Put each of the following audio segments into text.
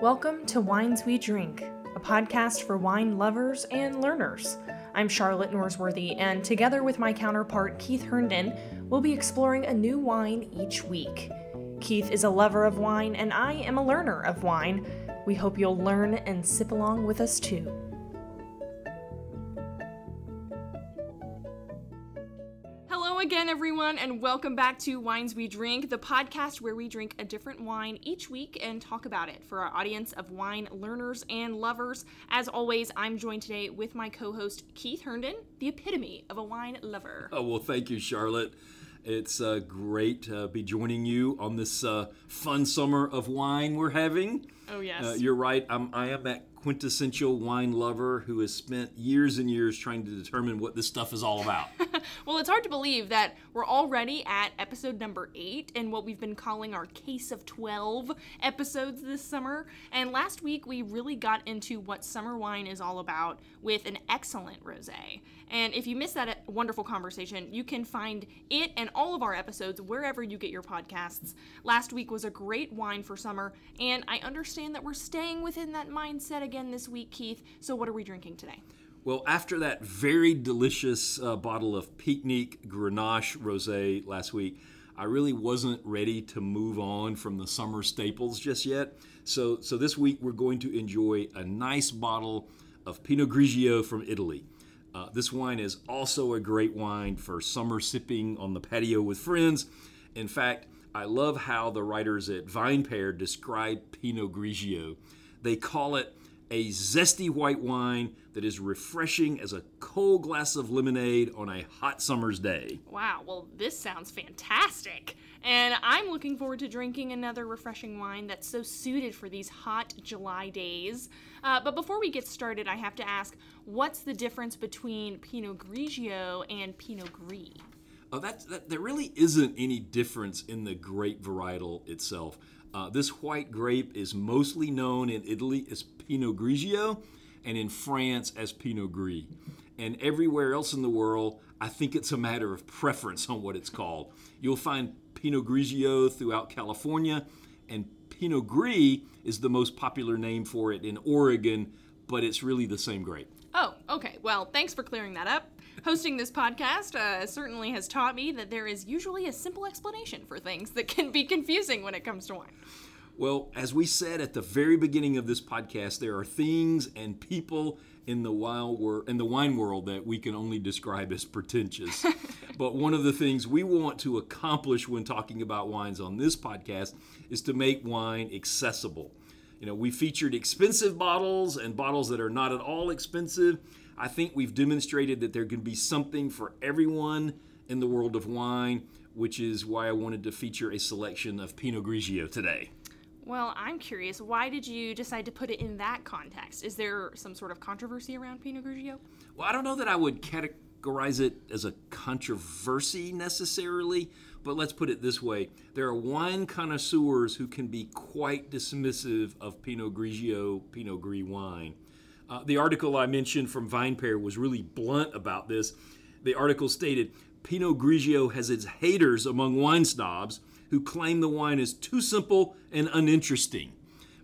Welcome to Wines We Drink, a podcast for wine lovers and learners. I'm Charlotte Norsworthy, and together with my counterpart Keith Herndon, we'll be exploring a new wine each week. Keith is a lover of wine, and I am a learner of wine. We hope you'll learn and sip along with us too. Everyone, and welcome back to Wines We Drink, the podcast where we drink a different wine each week and talk about it for our audience of wine learners and lovers. As always, I'm joined today with my co host, Keith Herndon, the epitome of a wine lover. Oh, well, thank you, Charlotte. It's uh, great to be joining you on this uh, fun summer of wine we're having. Oh, yes. Uh, you're right. I'm, I am that quintessential wine lover who has spent years and years trying to determine what this stuff is all about. well, it's hard to believe that we're already at episode number eight in what we've been calling our case of 12 episodes this summer. And last week, we really got into what summer wine is all about with an excellent rose. And if you missed that uh, wonderful conversation, you can find it and all of our episodes wherever you get your podcasts. Last week was a great wine for summer, and I understand that we're staying within that mindset again this week, Keith. So, what are we drinking today? Well, after that very delicious uh, bottle of Picnic Grenache Rosé last week, I really wasn't ready to move on from the summer staples just yet. So, so this week we're going to enjoy a nice bottle of Pinot Grigio from Italy. Uh, this wine is also a great wine for summer sipping on the patio with friends. In fact, I love how the writers at VinePair describe Pinot Grigio. They call it a zesty white wine that is refreshing as a cold glass of lemonade on a hot summer's day. Wow, well, this sounds fantastic. And I'm looking forward to drinking another refreshing wine that's so suited for these hot July days. Uh, but before we get started, I have to ask what's the difference between Pinot Grigio and Pinot Gris? Uh, that, that, there really isn't any difference in the grape varietal itself. Uh, this white grape is mostly known in Italy as Pinot Grigio and in France as Pinot Gris. And everywhere else in the world, I think it's a matter of preference on what it's called. You'll find Pinot Grigio throughout California, and Pinot Gris is the most popular name for it in Oregon, but it's really the same grape. Oh, okay. Well, thanks for clearing that up. Hosting this podcast uh, certainly has taught me that there is usually a simple explanation for things that can be confusing when it comes to wine. Well, as we said at the very beginning of this podcast, there are things and people in the wild wor- in the wine world that we can only describe as pretentious. but one of the things we want to accomplish when talking about wines on this podcast is to make wine accessible. You know, we featured expensive bottles and bottles that are not at all expensive. I think we've demonstrated that there can be something for everyone in the world of wine, which is why I wanted to feature a selection of Pinot Grigio today. Well, I'm curious, why did you decide to put it in that context? Is there some sort of controversy around Pinot Grigio? Well, I don't know that I would categorize it as a controversy necessarily, but let's put it this way. There are wine connoisseurs who can be quite dismissive of Pinot Grigio, Pinot Gris wine. Uh, the article I mentioned from VinePair was really blunt about this. The article stated Pinot Grigio has its haters among wine snobs who claim the wine is too simple and uninteresting.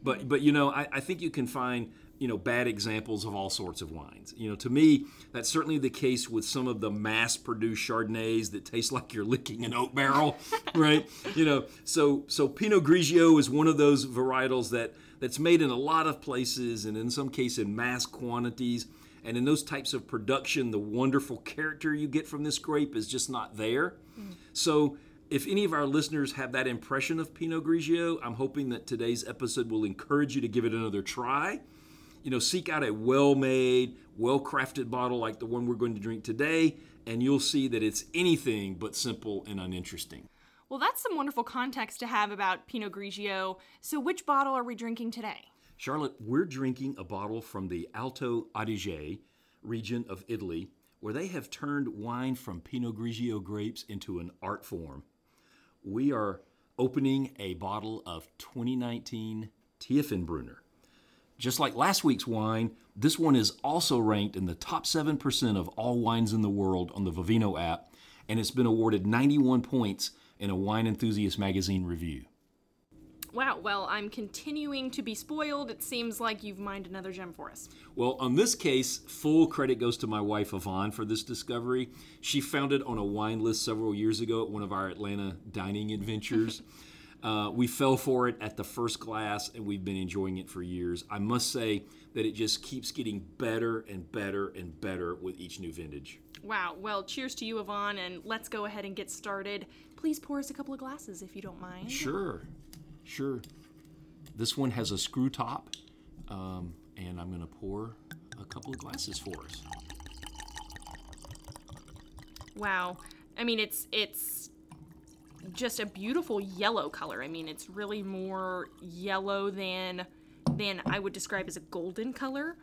But but you know, I, I think you can find you know bad examples of all sorts of wines. You know, to me, that's certainly the case with some of the mass-produced Chardonnays that taste like you're licking an oak barrel, right? You know, so so Pinot Grigio is one of those varietals that that's made in a lot of places and in some cases in mass quantities. And in those types of production, the wonderful character you get from this grape is just not there. Mm. So if any of our listeners have that impression of Pinot Grigio, I'm hoping that today's episode will encourage you to give it another try. You know, seek out a well made, well crafted bottle like the one we're going to drink today, and you'll see that it's anything but simple and uninteresting. Well, that's some wonderful context to have about Pinot Grigio. So, which bottle are we drinking today? Charlotte, we're drinking a bottle from the Alto Adige region of Italy, where they have turned wine from Pinot Grigio grapes into an art form we are opening a bottle of 2019 Tiefenbrunner. Just like last week's wine, this one is also ranked in the top 7% of all wines in the world on the Vivino app, and it's been awarded 91 points in a Wine Enthusiast magazine review. Wow, well, I'm continuing to be spoiled. It seems like you've mined another gem for us. Well, on this case, full credit goes to my wife Yvonne for this discovery. She found it on a wine list several years ago at one of our Atlanta dining adventures. uh, we fell for it at the first glass, and we've been enjoying it for years. I must say that it just keeps getting better and better and better with each new vintage. Wow, well, cheers to you, Yvonne, and let's go ahead and get started. Please pour us a couple of glasses if you don't mind. Sure, sure. This one has a screw top, um, and I'm going to pour a couple of glasses for us. Wow. I mean, it's it's just a beautiful yellow color. I mean, it's really more yellow than than I would describe as a golden color,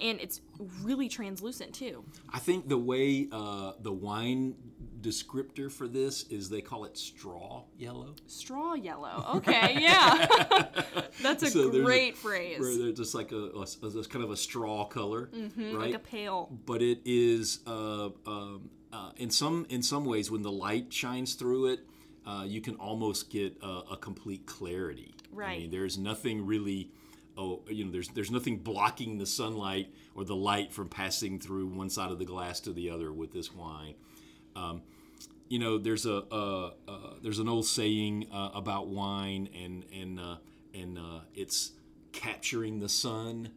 and it's really translucent too. I think the way uh, the wine descriptor for this is they call it straw yellow. Straw yellow. Okay, yeah. That's a So there's a- great phrase. Where they're just like a, a- a- kind of a straw color, right? Mm-hmm, Like a pale. but it is uh, um, uh, in some in some ways when the light shines through it, uh, you can almost get a, a complete clarity. I Right. mean, there's nothing really. Oh, you know, there's there's nothing blocking the sunlight or the light from passing through one side of the glass to the other with this wine. Um, you know, there's a uh, uh, there's an old saying uh, about wine, and and uh, and uh, it's capturing the sun.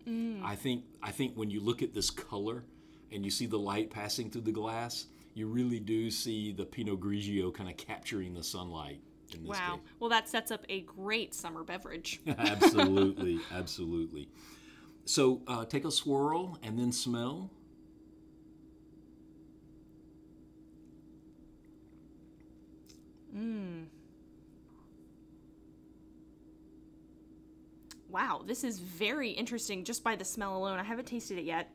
I think I think when you look at this color and you see the light passing through the glass, you really do see the Pinot Grigio kind of capturing the sunlight. In this Wow. Well, that sets up a great summer beverage. absolutely, absolutely. So uh, take a swirl and then smell. Mmm. Wow, this is very interesting just by the smell alone. I haven't tasted it yet.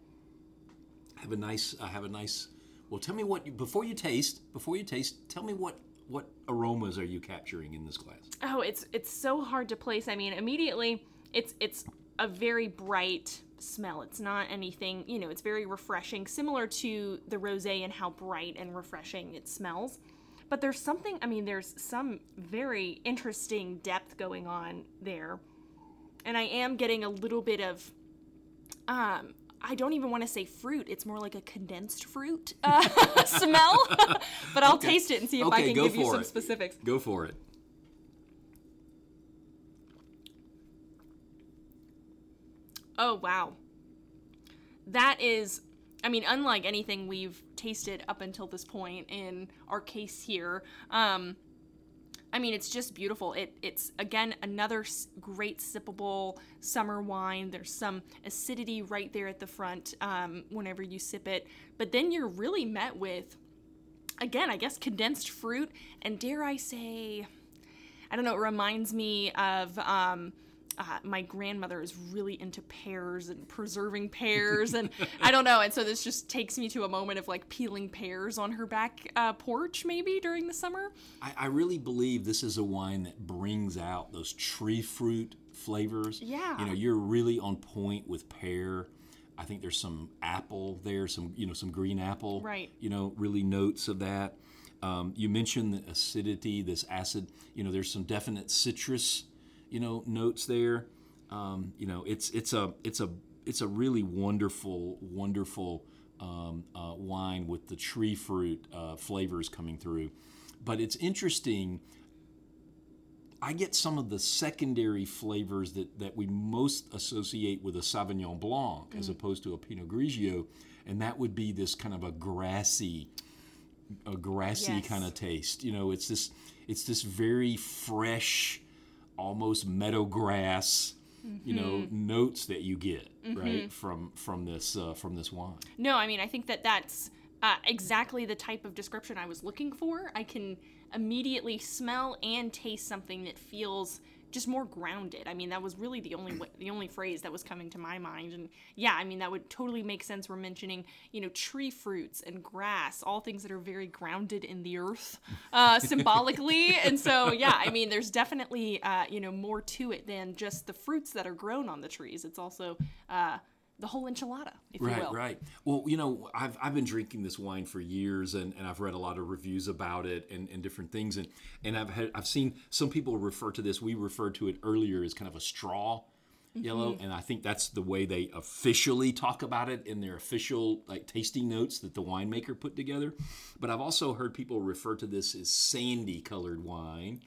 I Have a nice. I have a nice. Well, tell me what you, before you taste. Before you taste, tell me what what aromas are you capturing in this glass? Oh, it's it's so hard to place. I mean, immediately it's it's a very bright smell. It's not anything, you know, it's very refreshing, similar to the rosé and how bright and refreshing it smells. But there's something, I mean, there's some very interesting depth going on there. And I am getting a little bit of um I don't even want to say fruit. It's more like a condensed fruit uh, smell. but I'll taste it and see if I can give you some it. specifics. Go for it. Oh, wow. That is, I mean, unlike anything we've tasted up until this point in our case here. Um, I mean, it's just beautiful. It, it's again another great sippable summer wine. There's some acidity right there at the front um, whenever you sip it, but then you're really met with, again, I guess condensed fruit and dare I say, I don't know. It reminds me of um, uh, my grandmother is really into pears and preserving pears, and I don't know. And so this just takes me to a moment of like peeling pears on her back uh, porch, maybe during the summer. I, I really believe this is a wine that brings out those tree fruit flavors. Yeah. You know, you're really on point with pear. I think there's some apple there, some you know, some green apple. Right. You know, really notes of that. Um, you mentioned the acidity, this acid. You know, there's some definite citrus, you know, notes there. Um, you know, it's it's a it's a it's a really wonderful, wonderful um, uh, wine with the tree fruit uh, flavors coming through. But it's interesting. I get some of the secondary flavors that, that we most associate with a Sauvignon Blanc as opposed to a Pinot Grigio, and that would be this kind of a grassy, a grassy Yes. kind of taste. You know, it's this it's this very fresh, almost meadow grass, you know, notes that you get right from from this uh, from this wine. No, I mean, I think that that's uh, exactly the type of description I was looking for. I can immediately smell and taste something that feels just more grounded. I mean, that was really the only wa- the only phrase that was coming to my mind. And yeah, I mean, that would totally make sense. We're mentioning, you know, tree fruits and grass, all things that are very grounded in the earth, uh, symbolically. and so, yeah, I mean, there's definitely, uh, you know, more to it than just the fruits that are grown on the trees. It's also uh, the whole enchilada, if Right, you will. right. Well, you know, I've, I've been drinking this wine for years, and, and I've read a lot of reviews about it and, and different things, and and I've had I've seen some people refer to this. We referred to it earlier as kind of a straw yellow, Mm-hmm. and I think that's the way they officially talk about it in their official like tasting notes that the winemaker put together. But I've also heard people refer to this as sandy colored wine.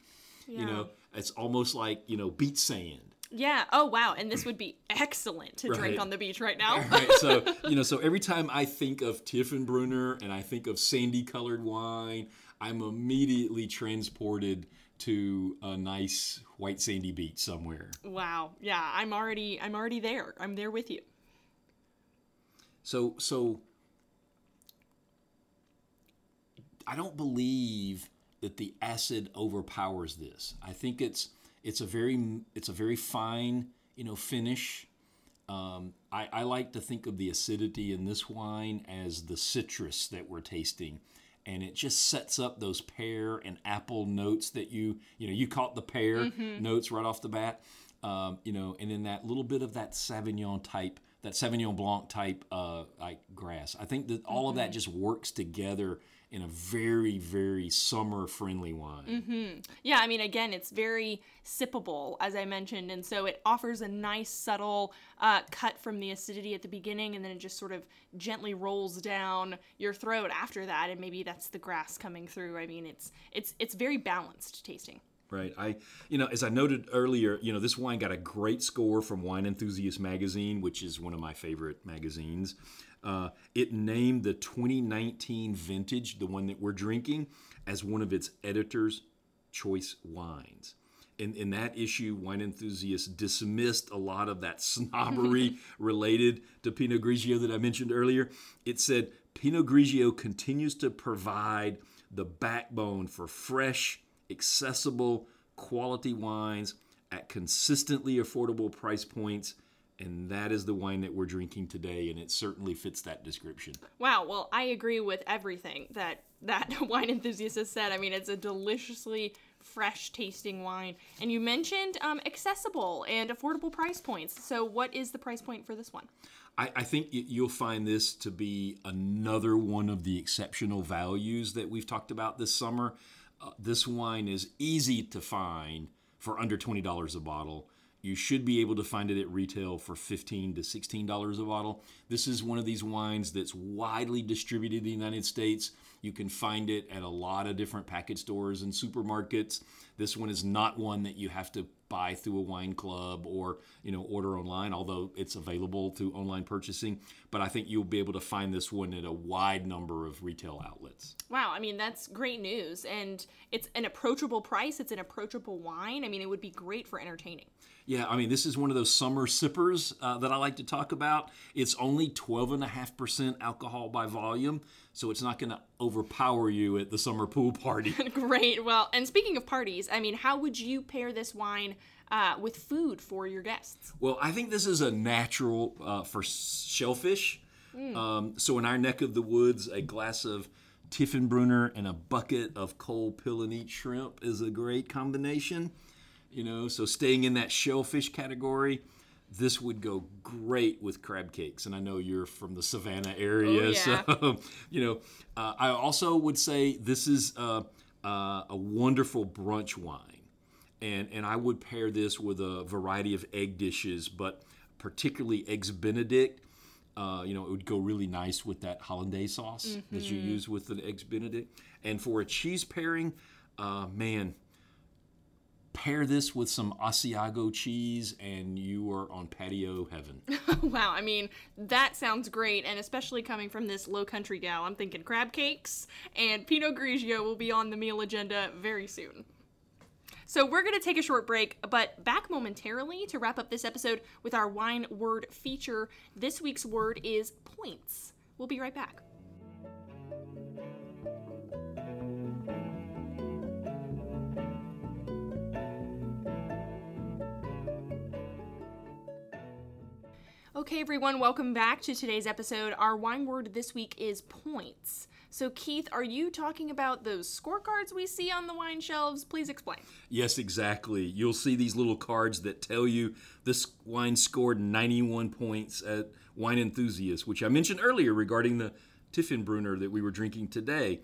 You know, it's almost like you know beach sand. Yeah. Oh wow. And this would be excellent to drink on the beach right now. right so you know so every time i think of tiefenbrunner and i think of sandy colored wine i'm immediately transported to a nice white sandy beach somewhere wow. Yeah. I'm already. I'm already there. I'm there with you. so so i don't believe that the acid overpowers this i think it's it's a very it's a very fine you know finish. Um, I, I like to think of the acidity in this wine as the citrus that we're tasting, and it just sets up those pear and apple notes that you you know you caught the pear notes right off the bat, um, you know, and then that little bit of that Sauvignon type, that Sauvignon Blanc type uh, like grass. I think that all of that just works together in a very very summer friendly wine. Yeah, I mean, again, it's very sippable, as I mentioned, and so it offers a nice, subtle uh, cut from the acidity at the beginning, and then it just sort of gently rolls down your throat after that, and maybe that's the grass coming through. I mean, it's it's it's very balanced tasting. Right. I, you know, as I noted earlier, you know, this wine got a great score from Wine Enthusiast magazine, which is one of my favorite magazines. Uh, it named the 2019 vintage, the one that we're drinking, as one of its editors' choice wines. In, in that issue, Wine Enthusiast dismissed a lot of that snobbery related to Pinot Grigio that I mentioned earlier. It said Pinot Grigio continues to provide the backbone for fresh, accessible, quality wines at consistently affordable price points. And that is the wine that we're drinking today, and it certainly fits that description. Wow. Well, I agree with everything that that wine enthusiast has said. I mean, it's a deliciously fresh tasting wine, and you mentioned um, accessible and affordable price points. So, what is the price point for this one? I, I think you'll find this to be another one of the exceptional values that we've talked about this summer. Uh, this wine is easy to find for under $20 a bottle. You should be able to find it at retail for 15 to $16 a bottle. This is one of these wines that's widely distributed in the United States. You can find it at a lot of different package stores and supermarkets. This one is not one that you have to buy through a wine club or you know order online although it's available through online purchasing but i think you'll be able to find this one at a wide number of retail outlets Wow, I mean, that's great news. And it's an approachable price, it's an approachable wine. I mean, it would be great for entertaining. yeah i mean this is one of those summer sippers uh, that i like to talk about it's only 12.5% alcohol by volume so it's not going to overpower you at the summer pool party Great. Well, and speaking of parties, I mean, how would you pair this wine uh, with food for your guests? Well, I think this is a natural uh, for shellfish. Um, so in our neck of the woods, a glass of Tiefenbrunner and a bucket of cold pill and eat shrimp is a great combination. You know, so staying in that shellfish category, this would go great with crab cakes. And I know you're from the Savannah area, Oh, yeah. so you know. Uh, I also would say this is uh, uh, a wonderful brunch wine and and I would pair this with a variety of egg dishes, but particularly eggs Benedict. Uh, you know, it would go really nice with that hollandaise sauce that you use with the eggs Benedict. And for a cheese pairing, uh, man, pair this with some Asiago cheese, and you are on patio heaven. wow, I mean, that sounds great. And especially coming from this low country gal, I'm thinking crab cakes and Pinot Grigio will be on the meal agenda very soon. So we're going to take a short break, but back momentarily to wrap up this episode with our wine word feature. This week's word is points. We'll be right back. Okay, everyone, welcome back to today's episode. Our wine word this week is points. So, Keith, are you talking about those scorecards we see on the wine shelves? Please explain. Yes, exactly. You'll see these little cards that tell you this wine scored 91 points at wine enthusiasts, which I mentioned earlier regarding the Tiefenbrunner that we were drinking today.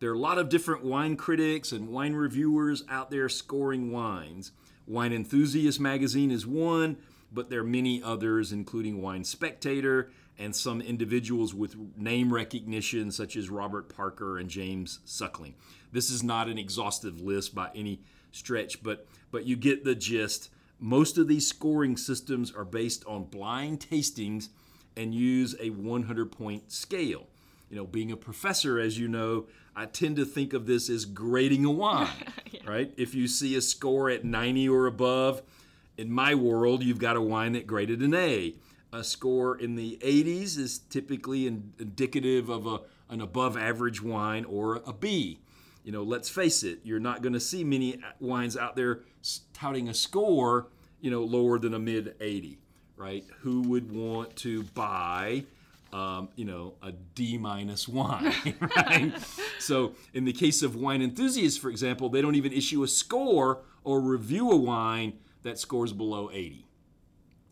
There are a lot of different wine critics and wine reviewers out there scoring wines. Wine Enthusiast magazine is one, but there are many others, including Wine Spectator and some individuals with name recognition, such as Robert Parker and James Suckling. This is not an exhaustive list by any stretch, but but you get the gist. Most of these scoring systems are based on blind tastings and use a 100 point scale. You know, being a professor, as you know, I tend to think of this as grading a wine, yeah. right? If you see a score at 90 or above, in my world, you've got a wine that graded an A. A score in the 80s is typically indicative of a, an above average wine or a B. You know, let's face it, you're not going to see many wines out there touting a score, you know, lower than a mid 80, right? Who would want to buy um, you know, a D minus wine, right? so, in the case of wine enthusiasts, for example, they don't even issue a score or review a wine that scores below 80.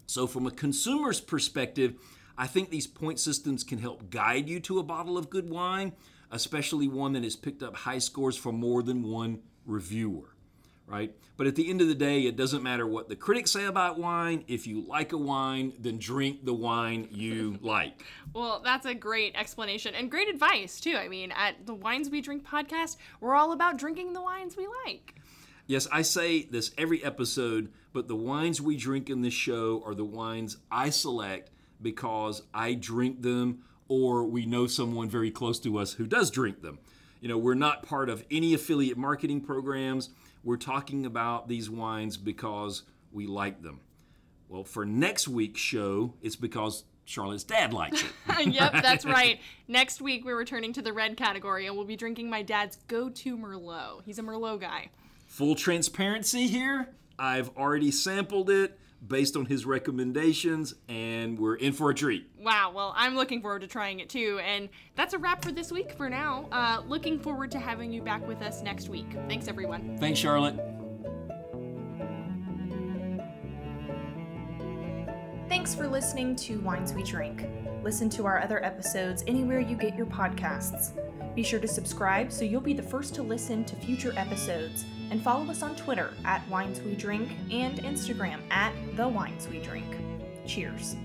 So, from a consumer's perspective, I think these point systems can help guide you to a bottle of good wine, especially one that has picked up high scores from more than one reviewer right? But at the end of the day, it doesn't matter what the critics say about wine. If you like a wine, then drink the wine you like. well, that's a great explanation and great advice, too. I mean, at the Wines We Drink podcast, we're all about drinking the wines we like. Yes, I say this every episode, but the wines we drink in this show are the wines I select because I drink them or we know someone very close to us who does drink them. You know, we're not part of any affiliate marketing programs. We're talking about these wines because we like them. Well, for next week's show, it's because Charlotte's dad likes it. yep, that's right. Next week, we're returning to the red category and we'll be drinking my dad's go to Merlot. He's a Merlot guy. Full transparency here I've already sampled it based on his recommendations, and we're in for a treat. Wow, well, I'm looking forward to trying it too. And that's a wrap for this week for now. Uh, looking forward to having you back with us next week. Thanks, everyone. Thanks, Charlotte. Thanks for listening to Wines We Drink. Listen to our other episodes anywhere you get your podcasts. Be sure to subscribe so you'll be the first to listen to future episodes and follow us on Twitter at Wines We Drink and Instagram at The Wines We Drink. Cheers.